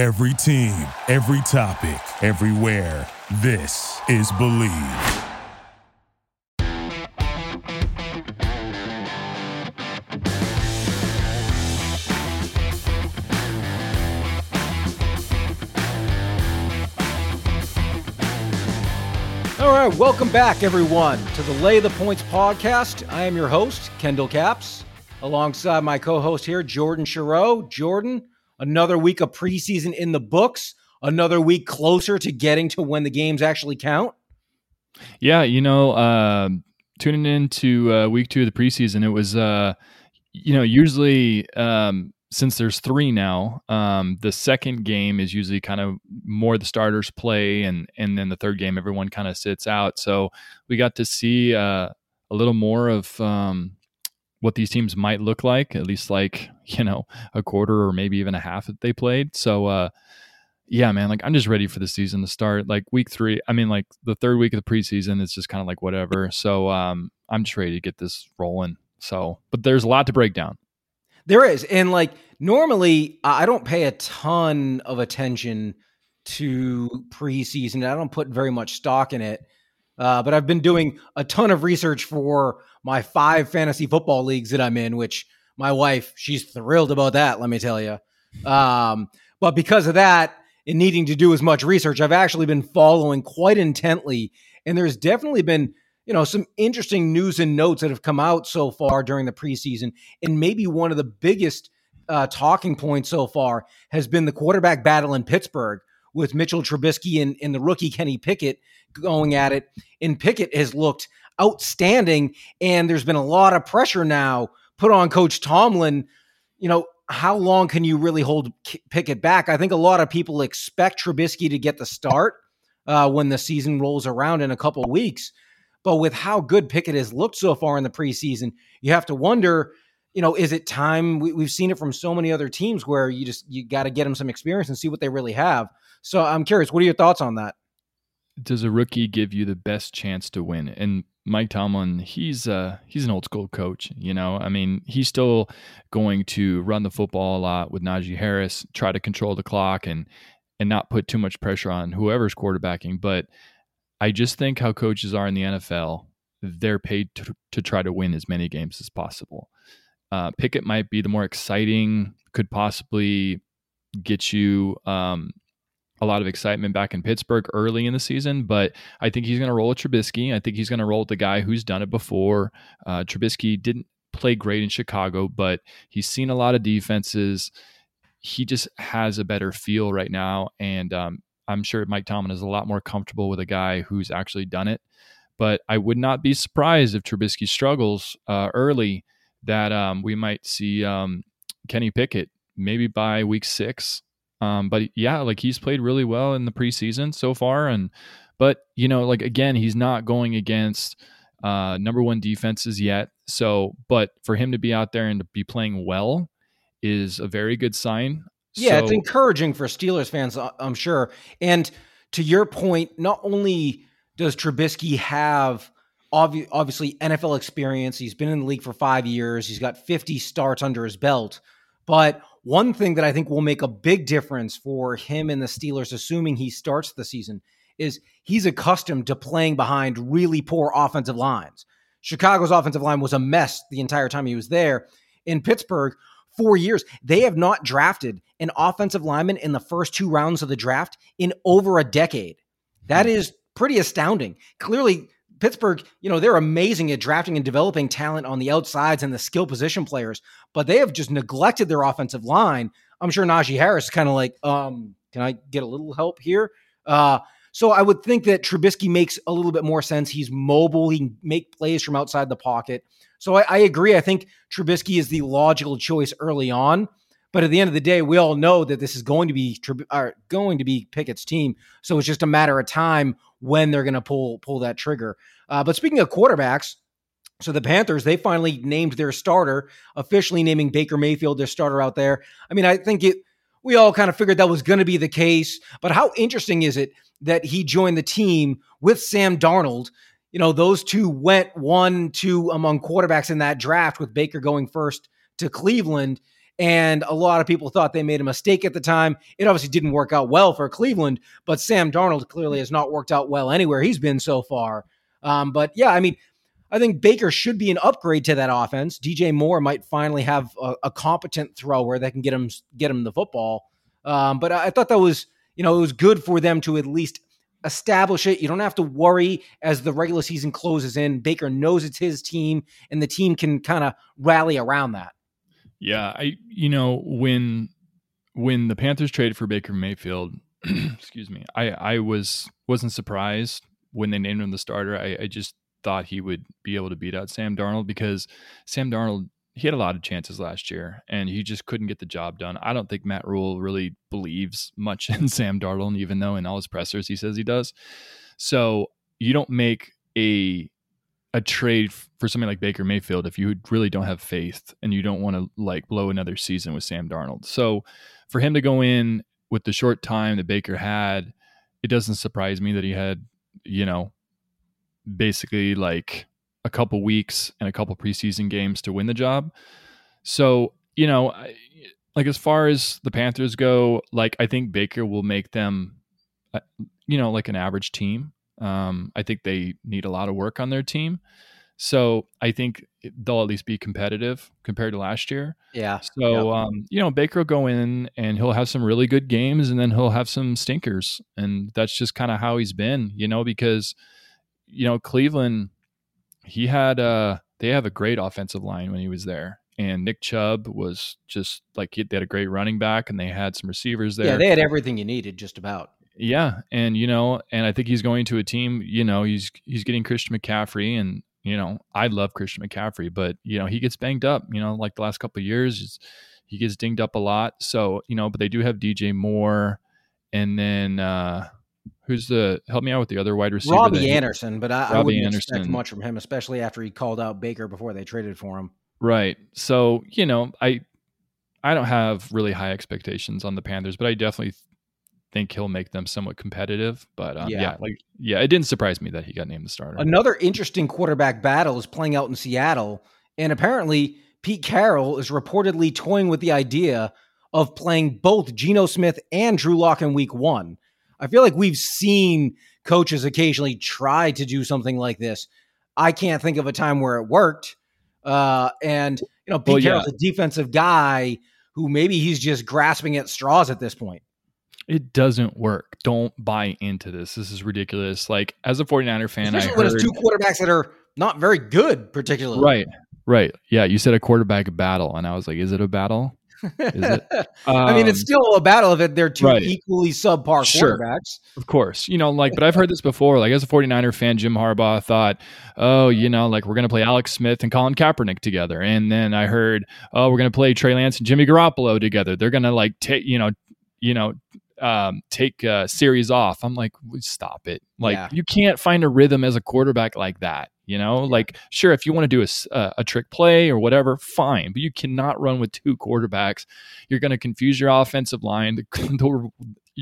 Every team, every topic, everywhere. This is Believe. All right, welcome back, everyone, to the Lay the Points podcast. I am your host, Kendall Caps, alongside my co host here, Jordan Chareau. Jordan, another week of preseason in the books, another week closer to getting to when the games actually count. Yeah, you know, uh, tuning into uh, week two of the preseason, it was, uh, you know, usually um, since there's three now, um, the second game is usually kind of more the starters play, and and then the third game everyone kind of sits out. So we got to see uh, a little more of um, what these teams might look like, at least like you know a quarter or maybe even a half that they played. So uh, yeah, man, like I'm just ready for the season to start. Like week three, I mean, like the third week of the preseason, it's just kind of like whatever. So um, I'm just ready to get this rolling. So, but there's a lot to break down. There is. And like normally I don't pay a ton of attention to preseason. I don't put very much stock in it. Uh, but I've been doing a ton of research for my five fantasy football leagues that I'm in, which my wife, she's thrilled about that, let me tell you. Um, but because of that, and needing to do as much research, I've actually been following quite intently. And there's definitely been you know, some interesting news and notes that have come out so far during the preseason. And maybe one of the biggest uh, talking points so far has been the quarterback battle in Pittsburgh with Mitchell Trubisky and, and the rookie Kenny Pickett going at it. And Pickett has looked outstanding. And there's been a lot of pressure now put on Coach Tomlin. You know, how long can you really hold Pickett back? I think a lot of people expect Trubisky to get the start uh, when the season rolls around in a couple weeks. But with how good Pickett has looked so far in the preseason, you have to wonder, you know, is it time? We, have seen it from so many other teams where you just you got to get them some experience and see what they really have. So I'm curious, what are your thoughts on that? Does a rookie give you the best chance to win? And Mike Tomlin, he's uh he's an old school coach, you know. I mean, he's still going to run the football a lot with Najee Harris, try to control the clock and and not put too much pressure on whoever's quarterbacking, but I just think how coaches are in the NFL, they're paid to, to try to win as many games as possible. Uh, Pickett might be the more exciting, could possibly get you um, a lot of excitement back in Pittsburgh early in the season, but I think he's going to roll with Trubisky. I think he's going to roll with the guy who's done it before. Uh, Trubisky didn't play great in Chicago, but he's seen a lot of defenses. He just has a better feel right now, and um, I'm sure Mike Tomlin is a lot more comfortable with a guy who's actually done it. But I would not be surprised if Trubisky struggles uh, early that um, we might see um, Kenny Pickett maybe by week six. Um, but yeah, like he's played really well in the preseason so far, and but you know, like again, he's not going against uh, number one defenses yet. So, but for him to be out there and to be playing well is a very good sign. Yeah, so, it's encouraging for Steelers fans, uh, I'm sure. And to your point, not only does Trubisky have obvi- obviously NFL experience, he's been in the league for five years, he's got 50 starts under his belt. But one thing that I think will make a big difference for him and the Steelers, assuming he starts the season, is he's accustomed to playing behind really poor offensive lines. Chicago's offensive line was a mess the entire time he was there. In Pittsburgh, four years. They have not drafted an offensive lineman in the first two rounds of the draft in over a decade. That hmm. pretty astounding. Clearly, Pittsburgh, you know, they're amazing at drafting and developing talent on the outsides and the skill position players, but they have just neglected their offensive line. I'm sure Najee Harris is kind of like, um, can I get a little help here? Uh, so I would think that Trubisky makes a little bit more sense. He's mobile. He can make plays from outside the pocket. So I, I agree. I think Trubisky is the logical choice early on. But at the end of the day, we all know that this is going to be going to be Pickett's team. So it's just a matter of time when they're going to pull pull that trigger. Uh, but speaking of quarterbacks, so the Panthers they finally named their starter, officially naming Baker Mayfield their starter out there. I mean, I think it. We all kind of figured that was going to be the case. But how interesting is it that he joined the team with Sam Darnold? you know, those two went one, two among quarterbacks in that draft with Baker going first to Cleveland. And a lot of people thought they made a mistake at the time. It obviously didn't work out well for Cleveland, but Sam Darnold clearly has not worked out well anywhere he's been so far. Um, but yeah, I mean, I think Baker should be an upgrade to that offense. DJ Moore might finally have a, a competent thrower that can get him get him the football. Um, but I, I thought that was you know it was good for them to at least establish it. You don't have to worry as the regular season closes in. Baker knows it's his team, and the team can kind of rally around that. Yeah, I you know when when the Panthers traded for Baker Mayfield, excuse me, I I was wasn't surprised when they named him the starter. I, I just thought he would be able to beat out Sam Darnold because Sam Darnold he had a lot of chances last year and he just couldn't get the job done. I don't think Matt Rhule really believes much in Sam Darnold, even though in all his pressers he says he does. So you don't make a a trade for something like Baker Mayfield if you really don't have faith and you don't want to like blow another season with Sam Darnold. So for him to go in with the short time that Baker had, it doesn't surprise me that he had, you know, basically like a couple weeks and a couple preseason games to win the job. So, you know, like as far as the Panthers go, like I think Baker will make them, uh, you know, like an average team. Um, I think they need a lot of work on their team. So I think they'll at least be competitive compared to last year. Yeah. So um, you know, Baker will go in and he'll have some really good games, and then he'll have some stinkers, and that's just kind of how he's been. You know, because you know Cleveland, he had uh they have a great offensive line when he was there, and Nick Chubb was just like they had a great running back, and they had some receivers there. Yeah, they had everything you needed, just about. Yeah, and you know, and I think he's going to a team. You know, he's he's getting Christian McCaffrey, and you know, I love Christian McCaffrey, but you know, he gets banged up. You know, like the last couple of years, he gets dinged up a lot. So you know, but they do have DJ Moore, and then uh who's the help me out with the other wide receiver? Robbie Anderson, but I, I wouldn't Anderson. expect much from him, especially after he called out Baker before they traded for him. Right. So you know, I I don't have really high expectations on the Panthers, but I definitely think he'll make them somewhat competitive. But um, yeah. yeah. like yeah, it didn't surprise me that he got named the starter. Another interesting quarterback battle is playing out in Seattle, and apparently Pete Carroll is reportedly toying with the idea of playing both Geno Smith and Drew Lock in Week One. I feel like we've seen coaches occasionally try to do something like this. I can't think of a time where it worked. Uh, and you know, Pete well, Carroll's yeah. a defensive guy who maybe he's just grasping at straws at this point. It doesn't work. Don't buy into this. This is ridiculous. Like as a 49er fan, Especially I when heard, two quarterbacks that are not very good, particularly. Right. Right. Yeah. You said a quarterback battle, and I was like, is it a battle? Is it? Um, I mean, it's um, still a battle if they're two right. equally subpar sure. quarterbacks. Of course. You know, like, but I've heard this before. Like, as a 49er fan, Jim Harbaugh thought, oh, you know, like we're going to play Alex Smith and Colin Kaepernick together. And then I heard, oh, we're going to play Trey Lance and Jimmy Garoppolo together. They're going to like take, you know, you know, um, take a series off. I'm like, stop it. Like, yeah. you can't find a rhythm as a quarterback like that. You know, like sure, if you want to do a, a trick play or whatever, fine. But you cannot run with two quarterbacks. You're going to confuse your offensive line. The,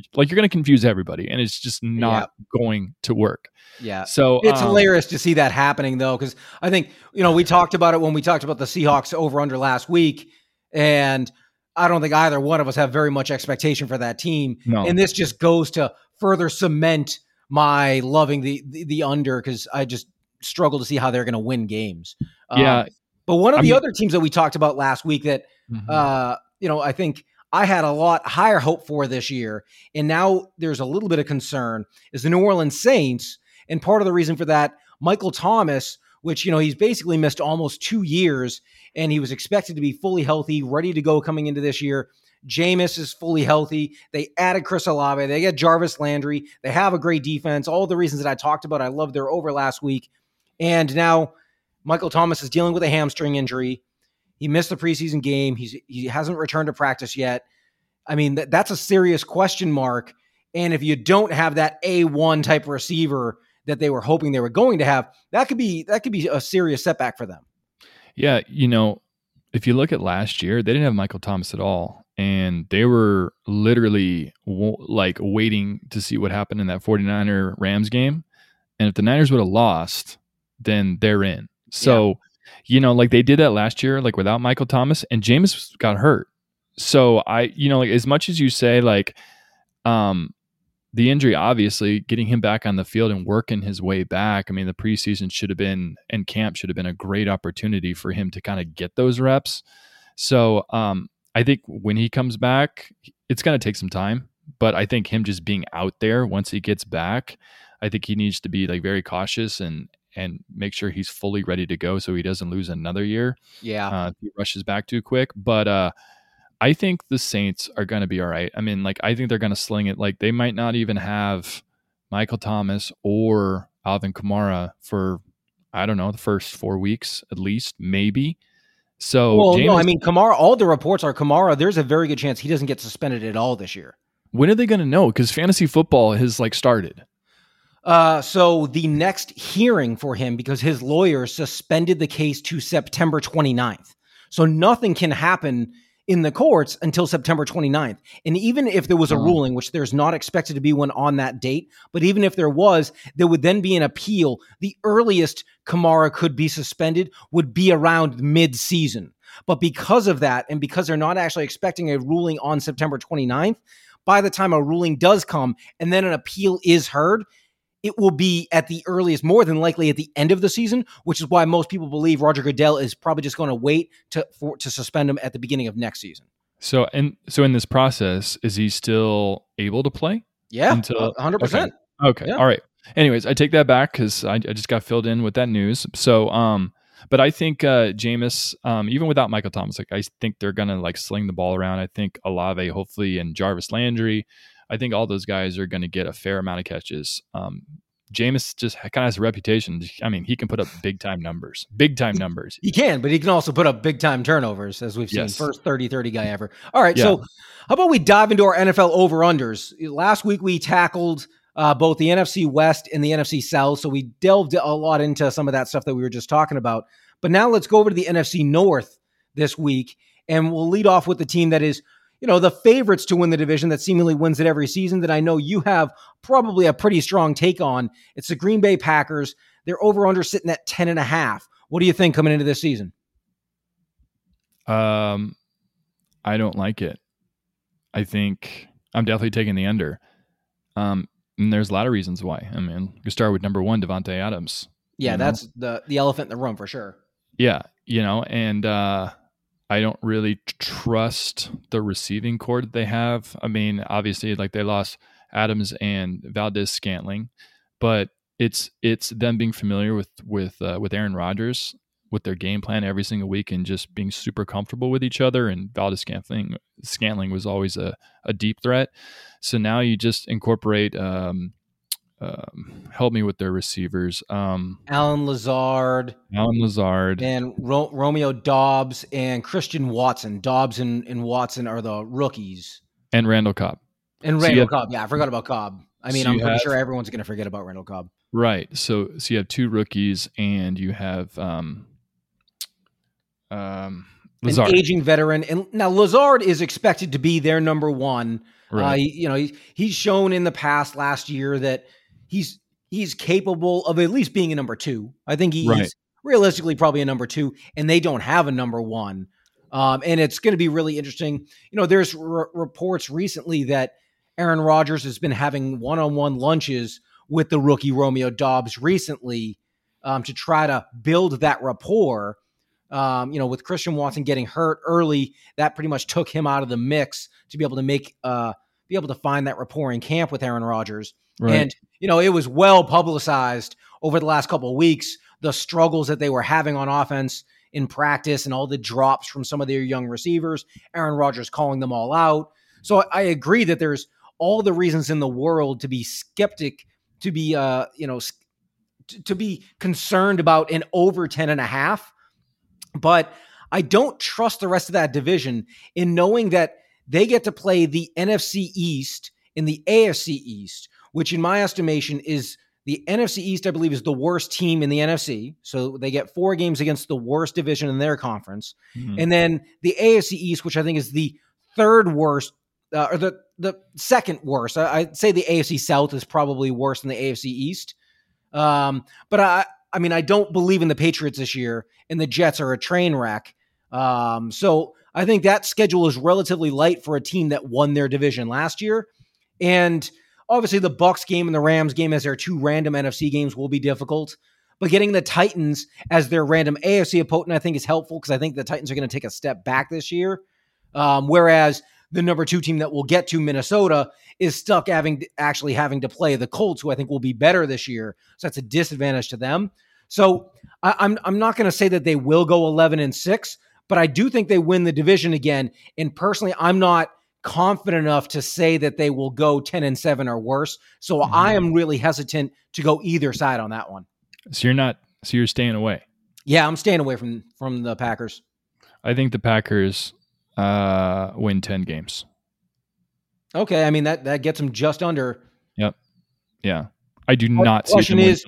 like you're going to confuse everybody, and it's just not yeah. going to work. Yeah. So it's um, hilarious to see that happening, though, because I think you know we talked about it when we talked about the Seahawks over under last week, and I don't think either one of us have very much expectation for that team. No. And this just goes to further cement my loving the the, the under because I just struggle to see how they're going to win games. Yeah. Um, but one of I the mean, other teams that we talked about last week that, mm-hmm. uh, you know, I think I had a lot higher hope for this year, and now there's a little bit of concern is the New Orleans Saints. And part of the reason for that, Michael Thomas, which, you know, he's basically missed almost two years and he was expected to be fully healthy, ready to go coming into this year. Jameis is fully healthy. They added Chris Olave. They get Jarvis Landry. They have a great defense. All the reasons that I talked about, I love their over last week. And now Michael Thomas is dealing with a hamstring injury. He missed the preseason game. He's he hasn't returned to practice yet. I mean, th- that's a serious question mark. And if you don't have that A1 type receiver that they were hoping they were going to have, that could be that could be a serious setback for them. Yeah, you know, if you look at last year, they didn't have Michael Thomas at all and they were literally like waiting to see what happened in that 49er Rams game. And if the Niners would have lost, then they're in. So, yeah. you know, like they did that last year, like without Michael Thomas, and James got hurt. so I, you know, like as much as you say, like, um, the injury, obviously, getting him back on the field and working his way back. I mean, the preseason should have been and camp should have been a great opportunity for him to kind of get those reps. So, um, I think when he comes back, it's going to take some time. But I think him just being out there once he gets back, I think he needs to be like very cautious and and make sure he's fully ready to go so he doesn't lose another year. Yeah, uh, he rushes back too quick. But uh, I think the Saints are going to be all right. I mean, like I think they're going to sling it. Like they might not even have Michael Thomas or Alvin Kamara for I don't know the first four weeks at least, maybe. So, well, James, no, I mean Kamara. All the reports are Kamara. There's a very good chance he doesn't get suspended at all this year. When are they going to know? Because fantasy football has like started. Uh, so the next hearing for him, because his lawyer suspended the case to September 29th. So nothing can happen in the courts until September 29th. And even if there was a oh. ruling, which there's not expected to be one on that date, but even if there was, there would then be an appeal. The earliest Kamara could be suspended would be around mid season. But because of that, and because they're not actually expecting a ruling on September 29th, by the time a ruling does come and then an appeal is heard, it will be at the earliest, more than likely at the end of the season, which is why most people believe Roger Goodell is probably just going to wait to for, to suspend him at the beginning of next season. So, and so in this process, is he still able to play? Yeah, until hundred percent. Okay, yeah. all right. Anyways, I take that back because I, I, just got filled in with that news. So, um, but I think uh, Jameis, um, even without Michael Thomas, like I think they're gonna like sling the ball around. I think Olave, hopefully, and Jarvis Landry. I think all those guys are going to get a fair amount of catches. Um, Jameis just kind of has a reputation. I mean, he can put up big time numbers, big time numbers. He can, but he can also put up big time turnovers, as we've seen. Yes. First 30 30 guy ever. All right. Yeah. So, how about we dive into our NFL over unders? Last week, we tackled uh, both the NFC West and the NFC South. So, we delved a lot into some of that stuff that we were just talking about. But now let's go over to the NFC North this week. And we'll lead off with the team that is you know, the favorites to win the division that seemingly wins it every season that I know you have probably a pretty strong take on. It's the Green Bay Packers. They're over under sitting at 10 and a half. What do you think coming into this season? Um, I don't like it. I think I'm definitely taking the under. Um, and there's a lot of reasons why. I mean, you start with number one, Davante Adams. Yeah, that's know? the the elephant in the room for sure. Yeah, you know, and uh, I don't really trust the receiving corps that they have. I mean, obviously, like they lost Adams and Valdes-Scantling, but it's it's them being familiar with with uh, with Aaron Rodgers with their game plan every single week and just being super comfortable with each other. And Valdes-Scantling Scantling was always a, a deep threat. So now you just incorporate um, um, help me with their receivers. Um, Allen Lazard, Allen Lazard, and Ro- Romeo Doubs and Christian Watson. Doubs and, and, Watson are the rookies, and Randall Cobb. And Randall so Cobb, yeah, I forgot about Cobb. I mean, so I'm pretty have, sure everyone's going to forget about Randall Cobb. Right. So, so you have two rookies, and you have um, um, Lazard. an aging veteran. And now Lazard is expected to be their number one. Right. Uh, you know, he, he's shown in the past last year that he's he's capable of at least being a number two. I think he's right. realistically probably a number two, and they don't have a number one. Um, and it's going to be really interesting. You know, there's r- reports recently that Aaron Rodgers has been having one-on-one lunches with the rookie Romeo Doubs recently um, to try to build that rapport. Um, you know, with Christian Watson getting hurt early, that pretty much took him out of the mix to be able to make uh, be able to find that rapport in camp with Aaron Rodgers. Right. And you know, it was well publicized over the last couple of weeks the struggles that they were having on offense in practice and all the drops from some of their young receivers. Aaron Rodgers calling them all out. So I agree that there's all the reasons in the world to be skeptic, to be uh, you know, to be concerned about an over 10 and a half. But I don't trust the rest of that division in knowing that they get to play the NFC East in the AFC East, which in my estimation is the NFC East, I believe, is the worst team in the NFC. So they get four games against the worst division in their conference. Mm-hmm. And then the AFC East, which I think is the third worst, uh, or the, the second worst. I, would say the AFC South is probably worse than the AFC East. Um, but I, I mean, I don't believe in the Patriots this year, and the Jets are a train wreck. Um, so I think that schedule is relatively light for a team that won their division last year. And obviously the Bucs game and the Rams game as their two random NFC games will be difficult. But getting the Titans as their random AFC opponent, I think, is helpful because I think the Titans are going to take a step back this year. Um, whereas the number two team that will get to Minnesota is stuck having actually having to play the Colts, who I think will be better this year. So that's a disadvantage to them. So I, I'm I'm not going to say that they will go 11 and six, but I do think they win the division again. And personally, I'm not confident enough to say that they will go 10 and 7 or worse. So mm-hmm. I am really hesitant to go either side on that one. So you're not so you're staying away. Yeah, I'm staying away from from the Packers. I think the Packers uh win 10 games. Okay, I mean that that gets them just under. Yep. Yeah. I do not question see is,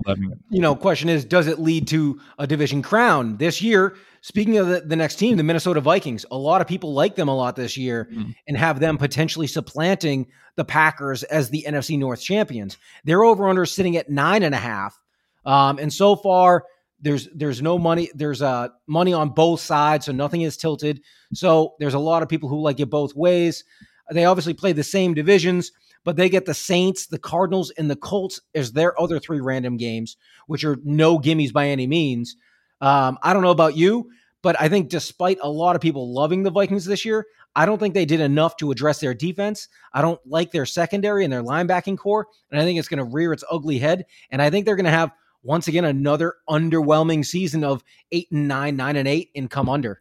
you know, question is, does it lead to a division crown this year? Speaking of the, the next team, the Minnesota Vikings, a lot of people like them a lot this year mm. and have them potentially supplanting the Packers as the NFC North champions. Their over under sitting at nine and a half. Um, and so far, there's there's no money, there's uh money on both sides, so nothing is tilted. So there's a lot of people who like it both ways. They obviously play the same divisions but they get the Saints, the Cardinals, and the Colts as their other three random games, which are no gimmies by any means. Um, I don't know about you, but I think despite a lot of people loving the Vikings this year, I don't think they did enough to address their defense. I don't like their secondary and their linebacking corps, and I think it's going to rear its ugly head. And I think they're going to have once again another underwhelming season of eight and nine, nine and eight, and come under.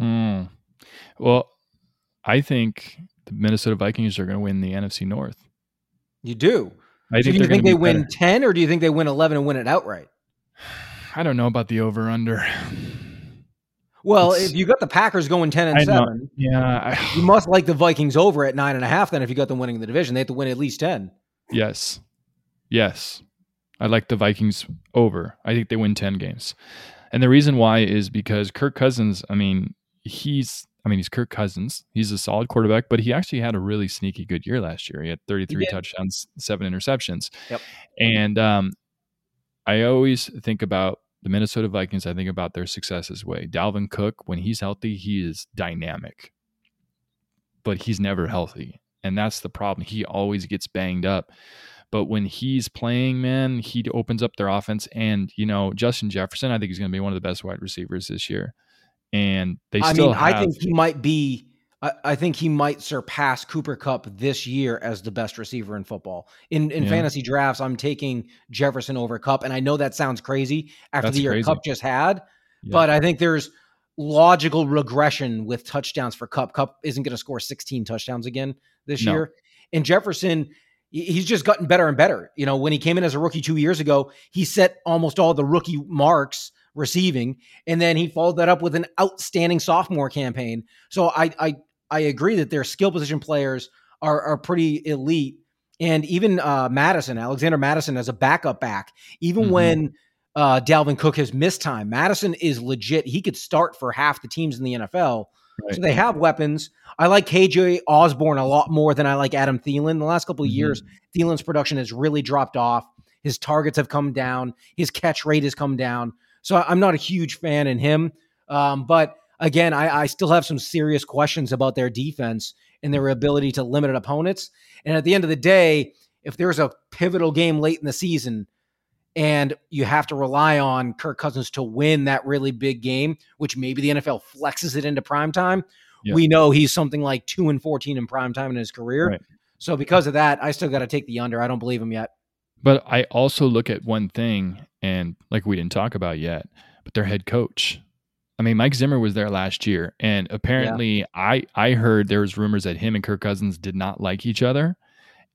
Mm. Well, I think the Minnesota Vikings are going to win the NFC North. You do. I so think do you think they win better. ten, or do you think they win eleven and win it outright? I don't know about the over under. Well, it's, if you got the Packers going ten and I seven, know. yeah, I, you must like the Vikings over at nine and a half. Then, if you got them winning the division, they have to win at least ten. Yes, yes, I like the Vikings over. I think they win ten games, and the reason why is because Kirk Cousins. I mean, he's I mean, he's Kirk Cousins. He's a solid quarterback, but he actually had a really sneaky good year last year. He had 33 he touchdowns, seven interceptions. Yep. And um, I always think about the Minnesota Vikings. I think about their success successes way. Dalvin Cook, when he's healthy, he is dynamic, but he's never healthy. And that's the problem. He always gets banged up. But when he's playing, man, he opens up their offense. And, you know, Justin Jefferson, I think he's going to be one of the best wide receivers this year and they I mean, have, I think he might be. I, I, think he might surpass Cooper Kupp this year as the best receiver in football. In in yeah. fantasy drafts, I'm taking Jefferson over Kupp, and I know that sounds crazy after That's the year crazy. Kupp just had, yeah. but I think there's logical regression with touchdowns for Kupp. Kupp isn't going to score 16 touchdowns again this no. year, and Jefferson he's just gotten better and better. You know, when he came in as a rookie two years ago, he set almost all the rookie marks receiving, and then he followed that up with an outstanding sophomore campaign. So I I I agree that their skill position players are are pretty elite, and even uh, Mattison, Alexander Mattison, as a backup back, even mm-hmm. when uh, Dalvin Cook has missed time, Mattison is legit. He could start for half the teams in the NFL. Right. So they have weapons. I like KJ Osborn a lot more than I like Adam Thielen. The last couple of mm-hmm. years, Thielen's production has really dropped off. His targets have come down. His catch rate has come down. So I'm not a huge fan in him. Um, but again, I, I still have some serious questions about their defense and their ability to limit opponents. And at the end of the day, if there's a pivotal game late in the season and you have to rely on Kirk Cousins to win that really big game, which maybe the NFL flexes it into prime time, yeah. we know he's something like two and 14 in prime time in his career. Right. So because of that, I still got to take the under. I don't believe him yet. But I also look at one thing, and like we didn't talk about yet, but their head coach. I mean, Mike Zimmer was there last year, and apparently, yeah. I I heard there was rumors that him and Kirk Cousins did not like each other.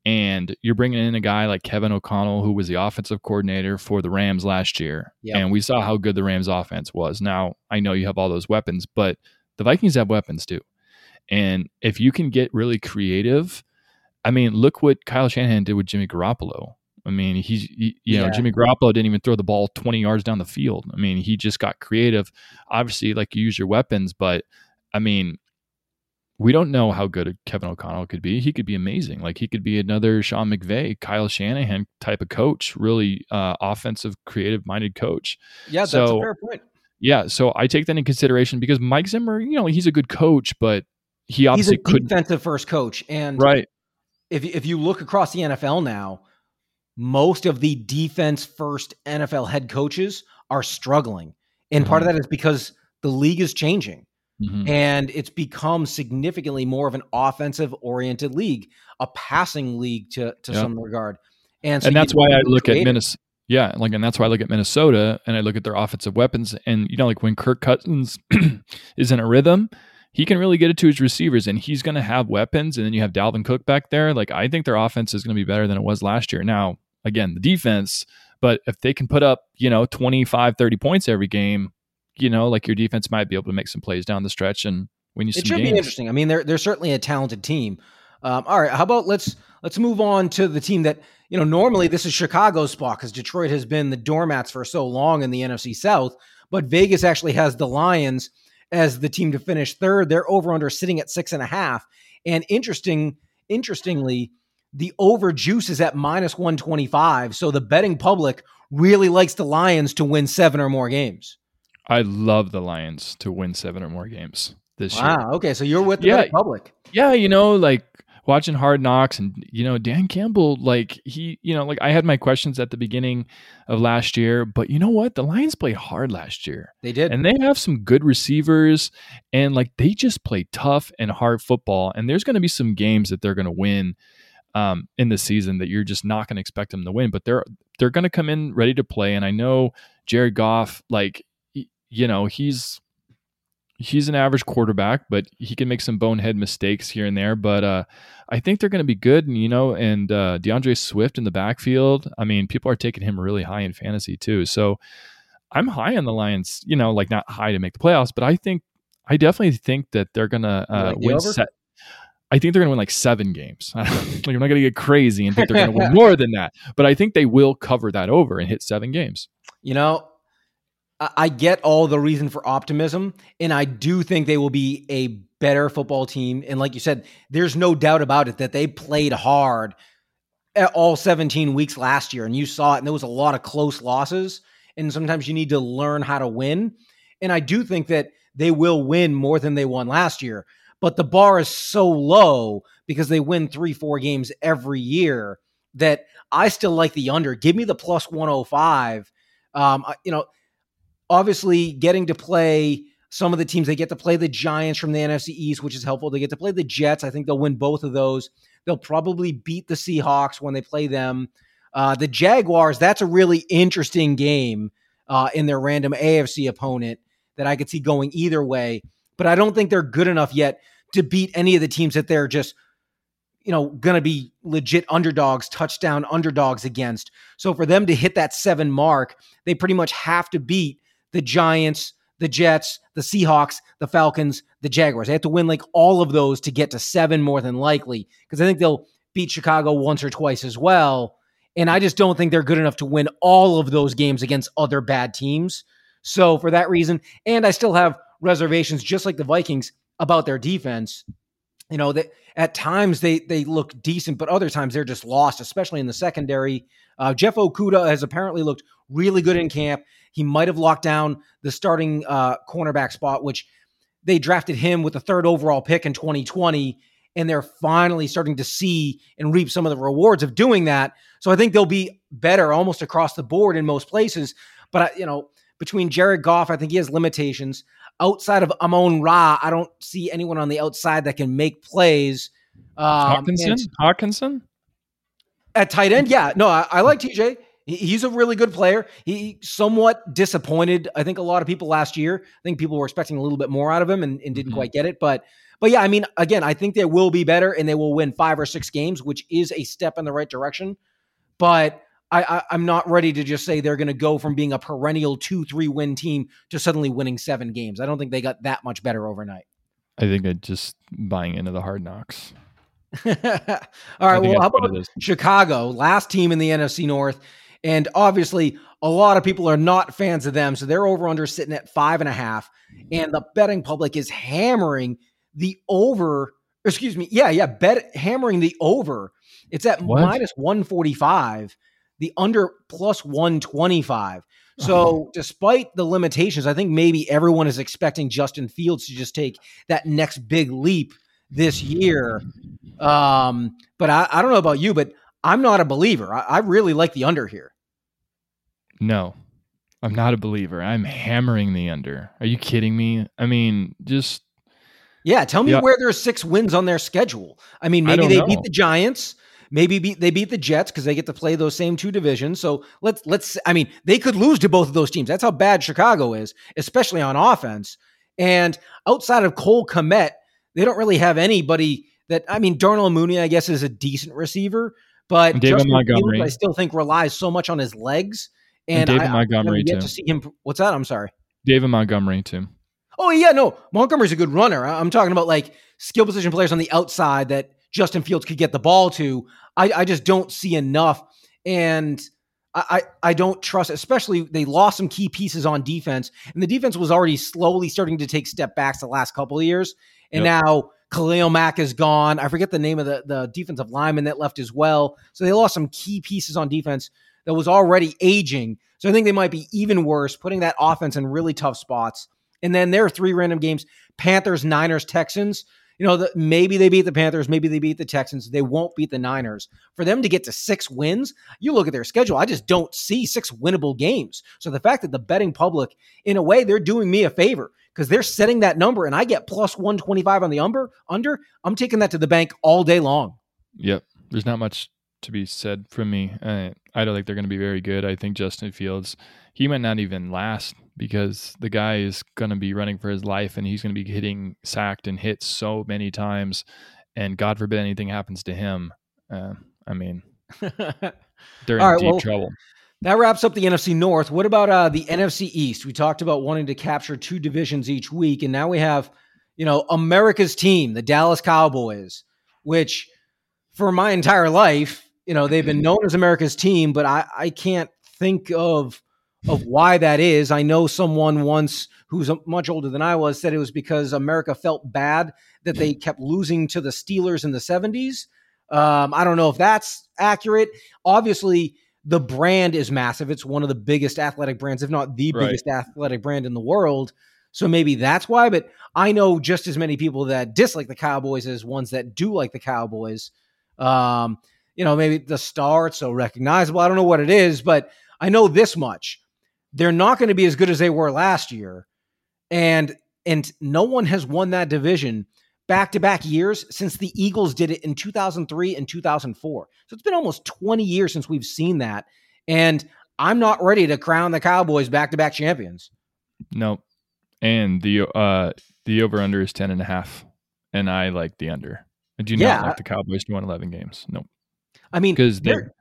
And you're bringing in a guy like Kevin O'Connell, who was the offensive coordinator for the Rams last year, yep. and we saw how good the Rams' offense was. Now I know you have all those weapons, but the Vikings have weapons too. And if you can get really creative, I mean, look what Kyle Shanahan did with Jimmy Garoppolo. I mean, he's he, you yeah. know Jimmy Garoppolo didn't even throw the ball 20 yards down the field. I mean, he just got creative. Obviously, like you use your weapons, but I mean, we don't know how good Kevin O'Connell could be. He could be amazing. Like he could be another Sean McVay, Kyle Shanahan type of coach, really uh, offensive, creative minded coach. Yeah, that's so, a fair point. Yeah, so I take that in consideration because Mike Zimmer, you know, he's a good coach, but he obviously he's a couldn't. defensive first coach, and Right. if if you look across the NFL now, most of the defense first NFL head coaches are struggling, and part of that is because the league is changing. Mhm. and it's become significantly more of an offensive oriented league, a passing league to to Yeah. some regard. And so and that's why I look at. Minnesota. Yeah, like, and that's why I look at Minnesota and I look at their offensive weapons. And you know, like when Kirk Cousins is in a rhythm, he can really get it to his receivers, and he's going to have weapons. And then you have Dalvin Cook back there. Like, I think their offense is going to be better than it was last year. Now, again, the defense, but if they can put up, you know, 25, 30 points every game, you know, like your defense might be able to make some plays down the stretch and win you some It should games. be interesting. I mean, they're they're certainly a talented team. Um, all right, how about let's let's move on to the team that you know normally this is Chicago's spot because Detroit has been the doormats for so long in the NFC South, but Vegas actually has the Lions as the team to finish third. They're over under sitting at six and a half, and interesting interestingly, the over juice is at minus one twenty five. So the betting public really likes the Lions to win seven or more games. I love the Lions to win seven or more games this year. Wow. Okay, so you're with the Yeah. public. yeah, you know, like watching Hard Knocks and you know Dan Campbell, like he, you know, like I had my questions at the beginning of last year, but you know what? The Lions played hard last year, They did. and they have some good receivers, and like they just play tough and hard football. And there's going to be some games that they're going to win um, in the season that you're just not going to expect them to win, but they're they're going to come in ready to play. And I know Jared Goff, like you know, he's he's an average quarterback, but he can make some bonehead mistakes here and there. But uh, I think they're going to be good, and you know, and uh, D'Andre Swift in the backfield. I mean, people are taking him really high in fantasy too. So I'm high on the Lions. You know, like not high to make the playoffs, but I think I definitely think that they're going to uh, like the win. Set. I think they're going to win like seven games. like I'm not going to get crazy and think they're going to win more than that, but I think they will cover that over and hit seven games. You know, I I get all the reason for optimism, and I do think they will be a better football team. And like you said, there's no doubt about it that they played hard all 17 weeks last year, and you saw it. And there was a lot of close losses, and sometimes you need to learn how to win. And I do think that they will win more than they won last year. But the bar is so low because they win three, four games every year that I still like the under. Give me the plus 105. Um, you know, obviously getting to play some of the teams, they get to play the Giants from the NFC East, which is helpful. They get to play the Jets. I think they'll win both of those. They'll probably beat the Seahawks when they play them. Uh, the Jaguars, that's a really interesting game uh, in their random AFC opponent that I could see going either way. But I don't think they're good enough yet to beat any of the teams that they're just, you know, going to be legit underdogs, touchdown underdogs against. So for them to hit that seven mark, they pretty much have to beat the Giants, the Jets, the Seahawks, the Falcons, the Jaguars. They have to win like all of those to get to seven more than likely because I think they'll beat Chicago once or twice as well. And I just don't think they're good enough to win all of those games against other bad teams. So for that reason, and I still have reservations, just like the Vikings, about their defense. You know that at times they they look decent, but other times they're just lost, especially in the secondary. Uh, Jeff Okudah has apparently looked really good in camp. He might have locked down the starting uh, cornerback spot, which they drafted him with the third overall pick in 2020, and they're finally starting to see and reap some of the rewards of doing that. So I think they'll be better almost across the board in most places. But I, you know, between Jared Goff, I think he has limitations. Outside of Amon Ra, I don't see anyone on the outside that can make plays. Um, Hockenson, Hockenson. at tight end, yeah, no, I, I like TJ. He- He's a really good player. He somewhat disappointed. I think a lot of people last year. I think people were expecting a little bit more out of him and, and didn't Mhm. quite get it. But but yeah, I mean, again, I think they will be better and they will win five or six games, which is a step in the right direction. But I, I I'm not ready to just say they're going to go from being a perennial two three win team to suddenly winning seven games. I don't think they got that much better overnight. I think I just buying into the hard knocks. All right. Well, how about. Chicago, last team in the NFC North. And obviously, a lot of people are not fans of them. So they're over under sitting at five and a half. And the betting public is hammering the over. Excuse me. Yeah, yeah. Bet hammering the over. It's at What? minus 145, the under plus 125. So, despite the limitations, I think maybe everyone is expecting Justin Fields to just take that next big leap this year. Um, but I, I don't know about you, but I'm not a believer. I, I really like the under here. No, I'm not a believer. I'm hammering the under. Are you kidding me? I mean, just yeah. Tell me yeah. where there's six wins on their schedule. I mean, maybe I they know. beat the Giants. Maybe beat, they beat the Jets because they get to play those same two divisions. So let's let's. I mean, they could lose to both of those teams. That's how bad Chicago is, especially on offense. And outside of Cole Kmet, they don't really have anybody that. I mean, Darnell Mooney, I guess, is a decent receiver, but David Justin Montgomery, Fields, I still think relies so much on his legs. And, and David I, Montgomery yet too. to see him. What's that? I'm sorry. David Montgomery too. Oh yeah, no, Montgomery's a good runner. I'm talking about like skill position players on the outside that Justin Fields could get the ball to. I, I just don't see enough, and I, I don't trust. Especially they lost some key pieces on defense, and the defense was already slowly starting to take step backs the last couple of years, and yep. now Khalil Mack is gone. I forget the name of the, the defensive lineman that left as well. So they lost some key pieces on defense that was already aging. So I think they might be even worse, putting that offense in really tough spots. And then there are three random games Panthers, Niners, Texans. You know, the, maybe they beat the Panthers, maybe they beat the Texans. They won't beat the Niners. For them to get to six wins, you look at their schedule, I just don't see six winnable games. So the fact that the betting public, in a way, they're doing me a favor because they're setting that number and I get plus 125 on the under, under, I'm taking that to the bank all day long. Yep. There's not much to be said from me. I don't think they're going to be very good. I think Justin Fields, he might not even last because the guy is going to be running for his life and he's going to be hitting sacked and hit so many times. And God forbid anything happens to him. Uh, I mean, they're in right, deep well, trouble. That wraps up the NFC North. What about uh, the NFC East? We talked about wanting to capture two divisions each week, and now we have, you know, America's team, the Dallas Cowboys, which for my entire life, you know, they've been known as America's team, but I, I can't think of of why that is. I know someone once who's much older than I was said it was because America felt bad that they kept losing to the Steelers in the 70s. Um, I don't know if that's accurate. Obviously, the brand is massive. It's one of the biggest athletic brands, if not the right. biggest athletic brand in the world. So maybe that's why. But I know just as many people that dislike the Cowboys as ones that do like the Cowboys. Um, you know, maybe the star, it's so recognizable. I don't know what it is, but I know this much. They're not going to be as good as they were last year. And and no one has won that division back to back years since the Eagles did it in 2003 and 2004. So it's been almost 20 years since we've seen that. And I'm not ready to crown the Cowboys back to back champions. Nope. And the uh the over under is 10 and a half. And I like the under. I do yeah. not like the Cowboys to win 11 games. Nope. I mean, because they're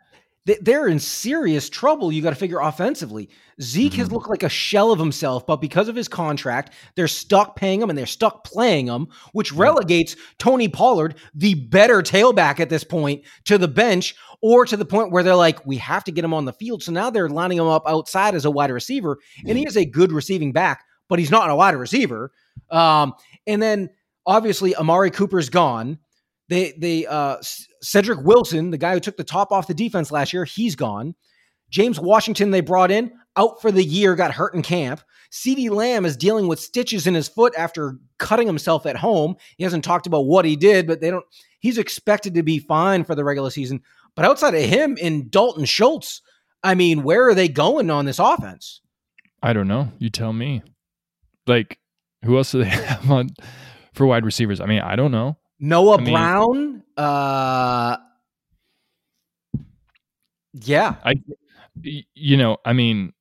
they're in serious trouble. You got to figure offensively. Zeke mm-hmm. has looked like a shell of himself, but because of his contract, they're stuck paying him and they're stuck playing him, which relegates Tony Pollard, the better tailback at this point, to the bench or to the point where they're like, we have to get him on the field. So now they're lining him up outside as a wide receiver, and he is a good receiving back, but he's not a wide receiver. Um, and then obviously Amari Cooper's gone. They they uh, Cedric Wilson, the guy who took the top off the defense last year, he's gone. James Washington they brought in out for the year, got hurt in camp. CeeDee Lamb is dealing with stitches in his foot after cutting himself at home. He hasn't talked about what he did, but they don't. He's expected to be fine for the regular season. But outside of him and Dalton Schultz, I mean, where are they going on this offense? I don't know. You tell me. Like, who else do they have on for wide receivers? I mean, I don't know. Noah I mean, Brown. Uh, yeah. I, you know, I mean,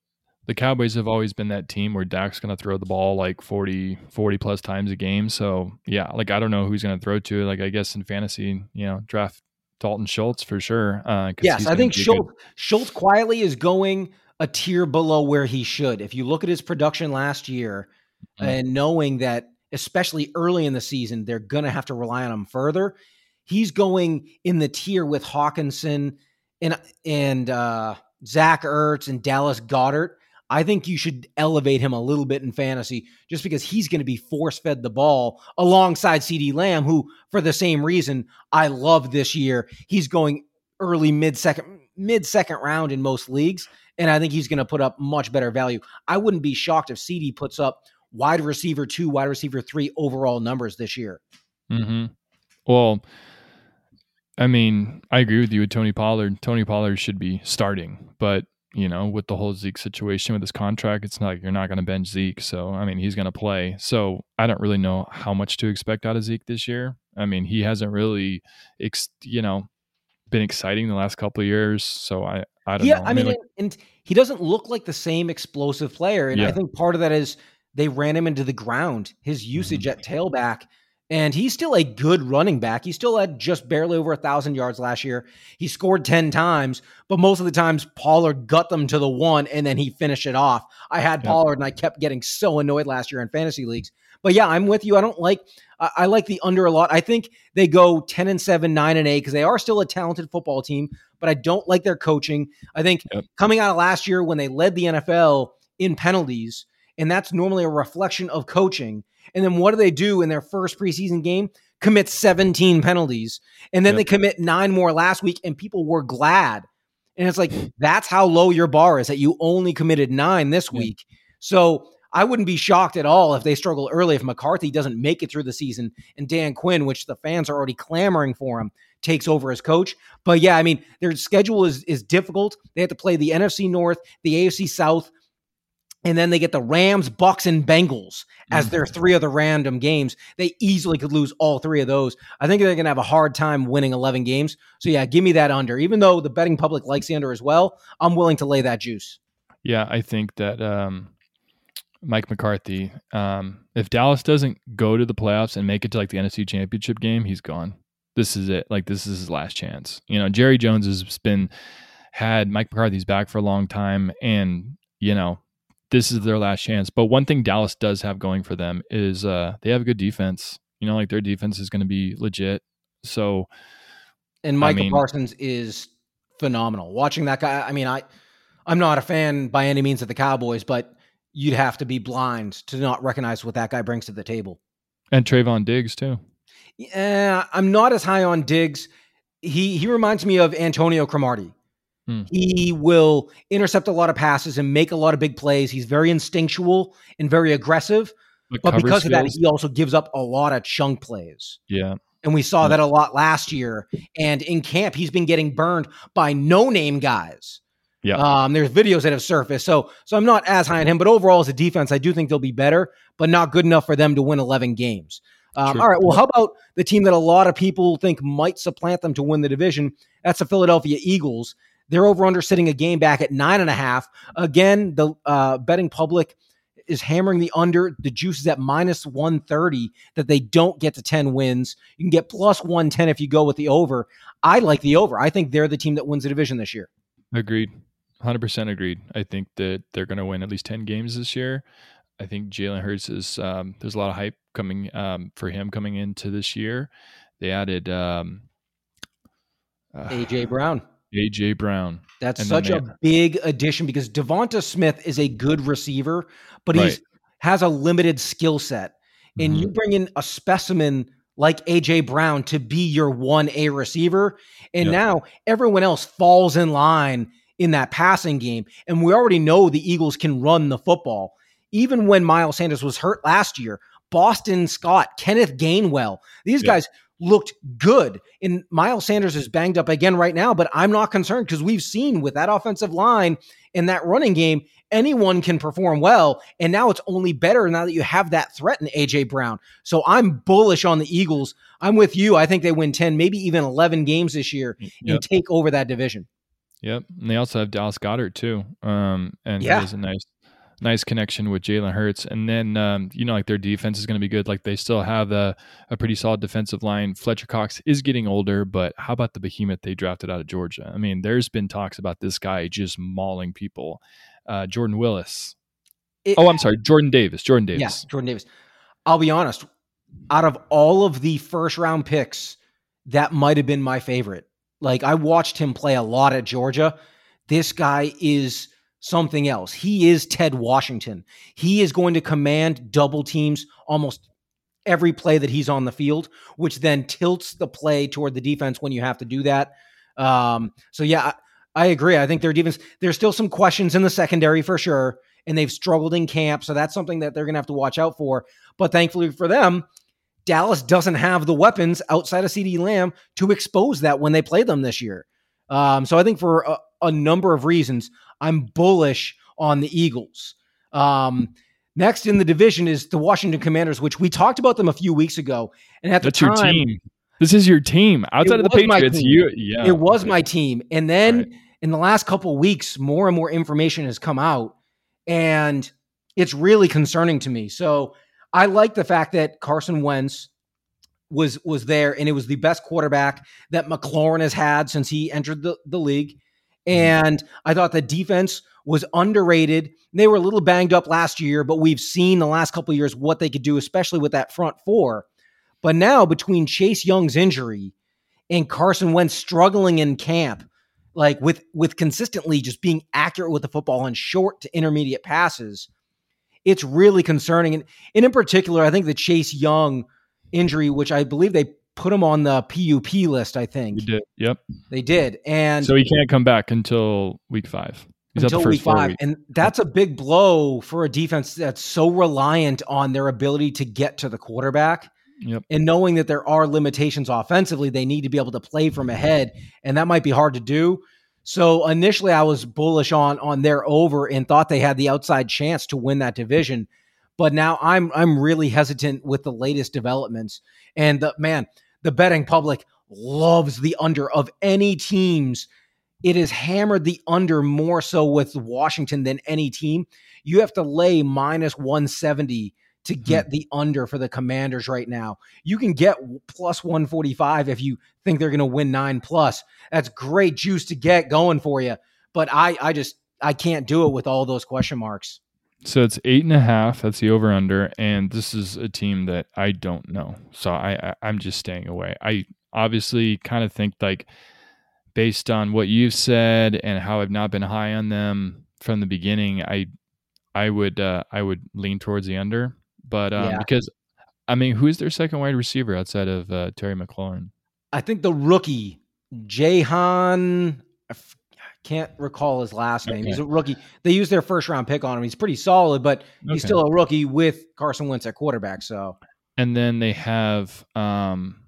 the Cowboys have always been that team where Dak's going to throw the ball like 40, 40 plus times a game. So, yeah, like I don't know who's going to throw to. Like, I guess in fantasy, you know, draft Dalton Schultz for sure. Uh, yes, I think Schultz, good... Schultz quietly is going a tier below where he should. If you look at his production last year mm-hmm. and knowing that especially early in the season, they're going to have to rely on him further. He's going in the tier with Hockenson and and uh, Zach Ertz and Dallas Goedert. I think you should elevate him a little bit in fantasy just because he's going to be force fed the ball alongside CeeDee Lamb, who, for the same reason, I love this year. He's going early, mid second, mid second round in most leagues. and I think he's going to put up much better value. I wouldn't be shocked if CD puts up wide receiver two, wide receiver three overall numbers this year. Mm-hmm. Well, I mean, I agree with you with Tony Pollard. Tony Pollard should be starting, but you know, with the whole Zeke situation with his contract, it's not like you're not going to bench Zeke. So, I mean, he's going to play. So, I don't really know how much to expect out of Zeke this year. I mean, he hasn't really, ex- you know, been exciting the last couple of years. So, I, I don't know. yeah, know. I mean, like, and he doesn't look like the same explosive player. And yeah. I think part of that is they ran him into the ground. His usage mm-hmm. at tailback and he's still a good running back. He still had just barely over a thousand yards last year. He scored 10 times, but most of the times Pollard got them to the one and then he finished it off. I had yep. Pollard and I kept getting so annoyed last year in fantasy leagues. But yeah, I'm with you. I don't like I like the under a lot. I think they go 10 and 7, 9 and 8 because they are still a talented football team, but I don't like their coaching. I think yep. coming out of last year when they led the NFL in penalties, and that's normally a reflection of coaching and then what do they do in their first preseason game? Commit 17 penalties. And then yep. they commit nine more last week, and people were glad. And it's like, that's how low your bar is that you only committed nine this week. So I wouldn't be shocked at all if they struggle early, if McCarthy doesn't make it through the season and Dan Quinn, which the fans are already clamoring for him, takes over as coach. But yeah, I mean, their schedule is is difficult. They have to play the NFC North, the AFC South, and then they get the Rams, Bucs, and Bengals as their mm-hmm. three other random games. They easily could lose all three of those. I think they're going to have a hard time winning 11 games. So, yeah, give me that under. Even though the betting public likes the under as well, I'm willing to lay that juice. Yeah, I think that um, Mike McCarthy, um, if Dallas doesn't go to the playoffs and make it to like the NFC championship game, he's gone. This is it. Like, this is his last chance. You know, Jerry Jones has been, had Mike McCarthy's back for a long time. And, you know, this is their last chance. But one thing Dallas does have going for them is uh, they have a good defense. You know, like their defense is going to be legit. So, and Micah I mean, Parsons is phenomenal. Watching that guy, I mean, I I'm not a fan by any means of the Cowboys, but you'd have to be blind to not recognize what that guy brings to the table. And Trevon Diggs too. Yeah, I'm not as high on Diggs. He he reminds me of Antonio Cromartie. Hmm. He will intercept a lot of passes and make a lot of big plays. He's very instinctual and very aggressive. But, but because skills. of that, he also gives up a lot of chunk plays. Yeah. And we saw that a lot last year. And in camp, he's been getting burned by no name guys. Yeah. Um, there's videos that have surfaced. So so I'm not as high on him, but overall as a defense, I do think they'll be better, but not good enough for them to win 11 games. Um, all right. Well, how about the team that a lot of people think might supplant them to win the division? That's the Philadelphia Eagles. They're over under sitting a game back at nine and a half. Again, the uh, betting public is hammering the under. The juice is at minus 130 that they don't get to 10 wins. You can get plus 110 if you go with the over. I like the over. I think they're the team that wins the division this year. Agreed. 100% agreed. I think that they're going to win at least 10 games this year. I think Jalen Hurts is, um, there's a lot of hype coming um, for him coming into this year. They added um, uh, AJ Brown. AJ Brown. That's and such a big addition because Devonta Smith is a good receiver, but he has a limited skill set. And mm-hmm. you bring in a specimen like AJ Brown to be your 1A receiver. And yep. now everyone else falls in line in that passing game. And we already know the Eagles can run the football. Even when Miles Sanders was hurt last year, Boston Scott, Kenneth Gainwell, these yep. guys looked good. And Miles Sanders is banged up again right now, but I'm not concerned because we've seen with that offensive line in that running game, anyone can perform well. And now it's only better now that you have that threat in AJ Brown. So I'm bullish on the Eagles. I'm with you. I think they win 10, maybe even 11 games this year yep. and take over that division. Yep. And they also have Dallas Goedert too. Um, and yeah. he's a nice nice connection with Jalen Hurts. And then, um, you know, like their defense is going to be good. Like they still have a, a pretty solid defensive line. Fletcher Cox is getting older, but how about the behemoth they drafted out of Georgia? I mean, there's been talks about this guy just mauling people. Uh, Jordan Willis. It, oh, I'm sorry. Jordan Davis. Jordan Davis. Yeah, Jordan Davis. I'll be honest. Out of all of the first round picks, that might have been my favorite. Like I watched him play a lot at Georgia. This guy is something else. He is Ted Washington. He is going to command double teams almost every play that he's on the field, which then tilts the play toward the defense when you have to do that. Um, so yeah, I agree. I think their defense, there's still some questions in the secondary for sure, and they've struggled in camp. So that's something that they're going to have to watch out for. But thankfully for them, Dallas doesn't have the weapons outside of CeeDee Lamb to expose that when they play them this year. Um, so I think for a, a, number of reasons, I'm bullish on the Eagles. Um, next in the division is the Washington Commanders, which we talked about them a few weeks ago. And at That's the time, your team. This is your team outside of the Patriots. You, yeah, it was my team. And then right. in the last couple weeks, more and more information has come out, and it's really concerning to me. So I like the fact that Carson Wentz was was there, and it was the best quarterback that McLaurin has had since he entered the, the league. Mm-hmm. And I thought the defense was underrated. They were a little banged up last year, but we've seen the last couple years what they could do, especially with that front four. But now between Chase Young's injury and Carson Wentz struggling in camp, like with with consistently just being accurate with the football on short to intermediate passes, it's really concerning. And, and in particular, I think the Chase Young injury, which I believe they put him on the PUP list, I think. They did. Yep. They did. And so he can't come back until week five. He's until week five. Weeks. And that's a big blow for a defense that's so reliant on their ability to get to the quarterback. Yep. And knowing that there are limitations offensively, they need to be able to play from ahead, and that might be hard to do. So initially, I was bullish on on their over and thought they had the outside chance to win that division. But now I'm I'm really hesitant with the latest developments. And the man, the betting public loves the under of any teams. It has hammered the under more so with Washington than any team. You have to lay minus 170 to hmm. get the under for the Commanders right now. You can get plus 145 if you think they're going to win 9 plus. That's great juice to get going for you, but I I just I can't do it with all those question marks. So it's eight and a half. That's the over under, and this is a team that I don't know. So I, I am just staying away. I obviously kind of think like based on what you've said and how I've not been high on them from the beginning, I I would uh, I would lean towards the under. But um, yeah. because I mean, who's their second wide receiver outside of uh, Terry McLaurin? I think the rookie Jahan. Can't recall his last name. Okay. He's a rookie. They used their first round pick on him. He's pretty solid, but he's okay. still a rookie with Carson Wentz at quarterback. So, and then they have um,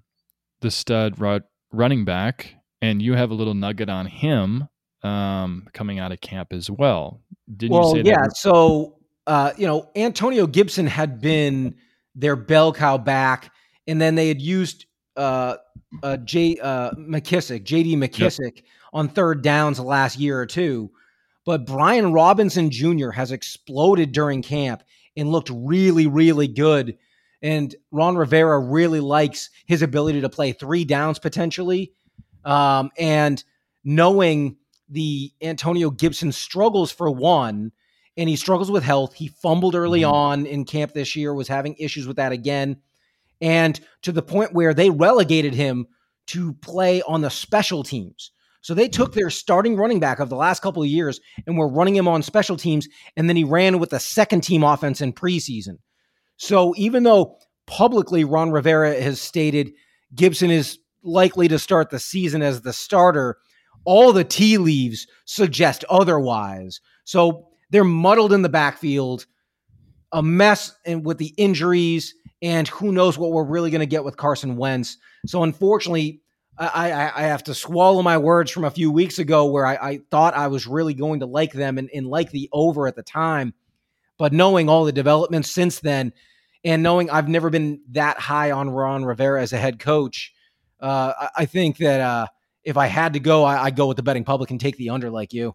the stud run- running back, and you have a little nugget on him um, coming out of camp as well. Didn't well, you say yeah. That? So uh, you know, Antonio Gibson had been their bell cow back, and then they had used uh, uh, J uh, McKissic, J.D. McKissic, yep. On third downs the last year or two. But Brian Robinson Jr. has exploded during camp and looked really, really good. And Ron Rivera really likes his ability to play three downs potentially. Um, and knowing the Antonio Gibson struggles for one, and he struggles with health. He fumbled early mm-hmm. on in camp this year, was having issues with that again. And to the point where they relegated him to play on the special teams. So they took their starting running back of the last couple of years and were running him on special teams. And then he ran with the second team offense in preseason. So even though publicly Ron Rivera has stated Gibson is likely to start the season as the starter, all the tea leaves suggest otherwise. So they're muddled in the backfield, a mess and with the injuries, and who knows what we're really going to get with Carson Wentz. So unfortunately, I, I, I, have to swallow my words from a few weeks ago where I, I thought I was really going to like them and, and like the over at the time. But knowing all the developments since then, and knowing I've never been that high on Ron Rivera as a head coach, uh, I, I, think that uh, if I had to go, I, would go with the betting public and take the under like you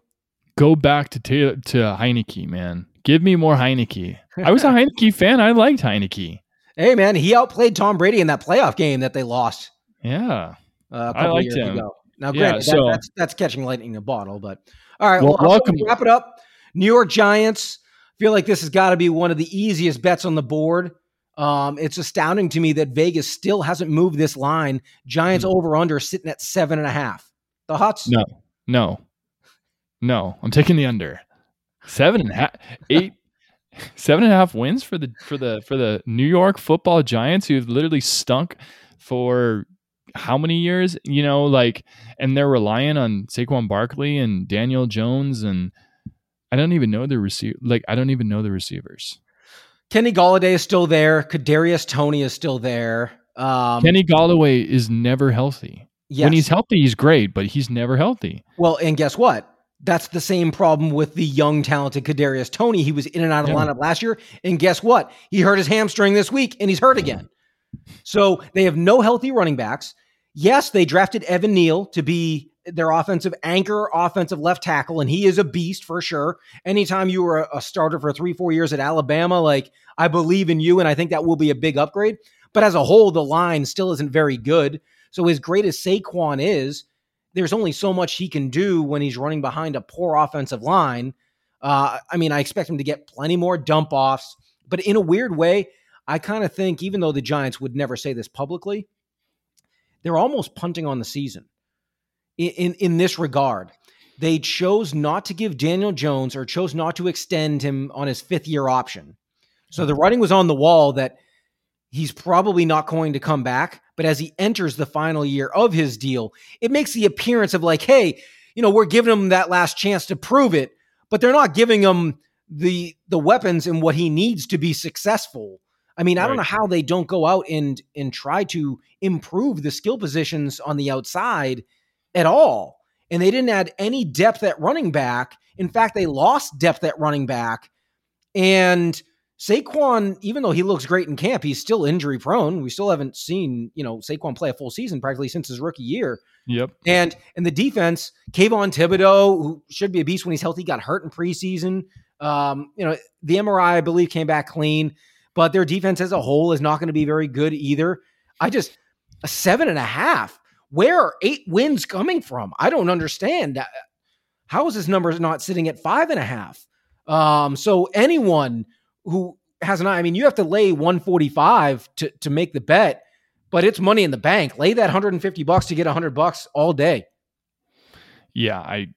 go back to to, to Heinicke, man. Give me more Heinicke. I was a Heinicke fan. I liked Heinicke. Hey, man, he outplayed Tom Brady in that playoff game that they lost. Yeah, uh, a couple years him. ago. Now, granted, yeah, so, that, that's that's catching lightning in a bottle, but all right. Well, well welcome. Wrap it up. New York Giants. Feel like this has got to be one of the easiest bets on the board. Um, it's astounding to me that Vegas still hasn't moved this line. Giants mm-hmm. over under sitting at seven and a half. The Huts? No, no. No, I'm taking the under. Seven and a half, eight, seven and a half wins for the for the for the New York Football Giants, who've literally stunk for how many years? You know, like, and they're relying on Saquon Barkley and Daniel Jones, and I don't even know the receiver. Like, I don't even know the receivers. Kenny Golladay is still there. Kadarius Toney is still there. Um, Kenny Golladay is never healthy. Yes. When he's healthy, he's great, but he's never healthy. Well, and guess what? That's the same problem with the young, talented Kadarius Toney. He was in and out of the lineup last year, and guess what? He hurt his hamstring this week, and he's hurt again. So they have no healthy running backs. Yes, they drafted Evan Neal to be their offensive anchor, offensive left tackle, and he is a beast for sure. Anytime you were a, starter for three, four years at Alabama, like I believe in you, and I think that will be a big upgrade. But as a whole, the line still isn't very good. So as great as Saquon is, there's only so much he can do when he's running behind a poor offensive line. Uh, I mean, I expect him to get plenty more dump offs, but in a weird way, I kind of think, even though the Giants would never say this publicly, they're almost punting on the season in, in, in this regard. They chose not to give Daniel Jones or chose not to extend him on his fifth year option. So the writing was on the wall that he's probably not going to come back. But as he enters the final year of his deal, it makes the appearance of like, hey, you know, we're giving him that last chance to prove it, but they're not giving him the the weapons and what he needs to be successful. I mean, right. I don't know how they don't go out and and try to improve the skill positions on the outside at all. And they didn't add any depth at running back. In fact, they lost depth at running back. And Saquon, even though he looks great in camp, he's still injury prone. We still haven't seen, you know, Saquon play a full season practically since his rookie year. Yep. And in the defense, Kayvon Thibodeaux, who should be a beast when he's healthy, got hurt in preseason. Um, you know, the MRI, I believe, came back clean but their defense as a whole is not going to be very good either. I just a seven and a half. Where are eight wins coming from? I don't understand. How is this number not sitting at five and a half? Um, so anyone who has an eye, I mean, you have to lay 145 to to make the bet, but it's money in the bank. Lay that 150 bucks to get 100 bucks all day. Yeah, I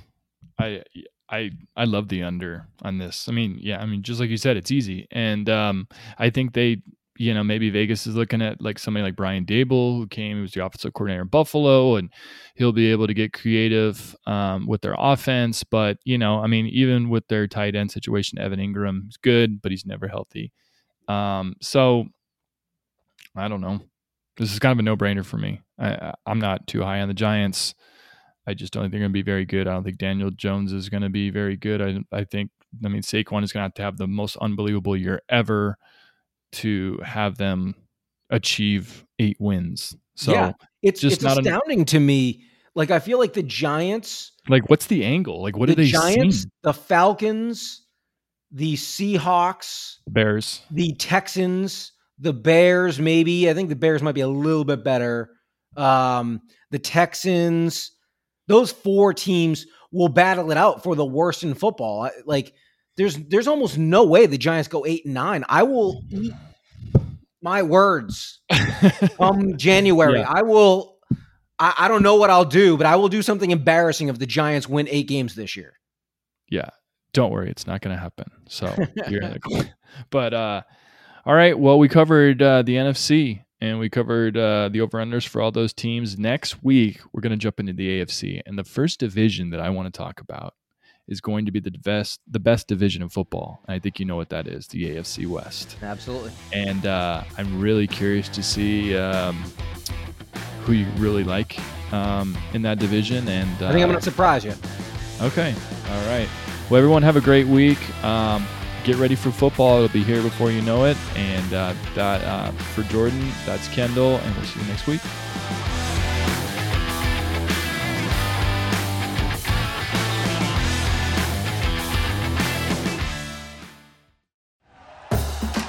I I I love the under on this. I mean, yeah, I mean, just like you said, it's easy, and um, I think they, you know, maybe Vegas is looking at like somebody like Brian Daboll, who came, who was the offensive coordinator in Buffalo, and he'll be able to get creative um, with their offense. But you know, I mean, even with their tight end situation, Evan Engram is good, but he's never healthy. Um, so I don't know. This is kind of a no brainer for me. I, I'm not too high on the Giants. I just don't think they're going to be very good. I don't think Daniel Jones is going to be very good. I, I think, I mean, Saquon is going to have to have the most unbelievable year ever to have them achieve eight wins. So yeah, it's just it's astounding an, to me. Like I feel like the Giants. Like, what's the angle? Like, what the are they Giants, seeing? The Falcons, the Seahawks, Bears, the Texans, the Bears. Maybe I think the Bears might be a little bit better. Um, the Texans those four teams will battle it out for the worst in football. Like there's there's almost no way the Giants go eight and nine. I will eat my words come January. Yeah. I will. I, I don't know what I'll do, but I will do something embarrassing if the Giants win eight games this year. Yeah, don't worry, it's not going to happen. So you're in the but uh, all right. Well, we covered uh, the NFC and we covered uh, the over-unders for all those teams. Next week, we're going to jump into the AFC, and the first division that I want to talk about is going to be the best, the best division of football. And I think you know what that is, the AFC West. Absolutely. And uh, I'm really curious to see um, who you really like um, in that division. And uh, I think I'm going to surprise you. Okay. All right. Well, everyone, have a great week. Um, get ready for football. It'll be here before you know it. And uh, that uh, for Jordan, that's Kendall, and we'll see you next week.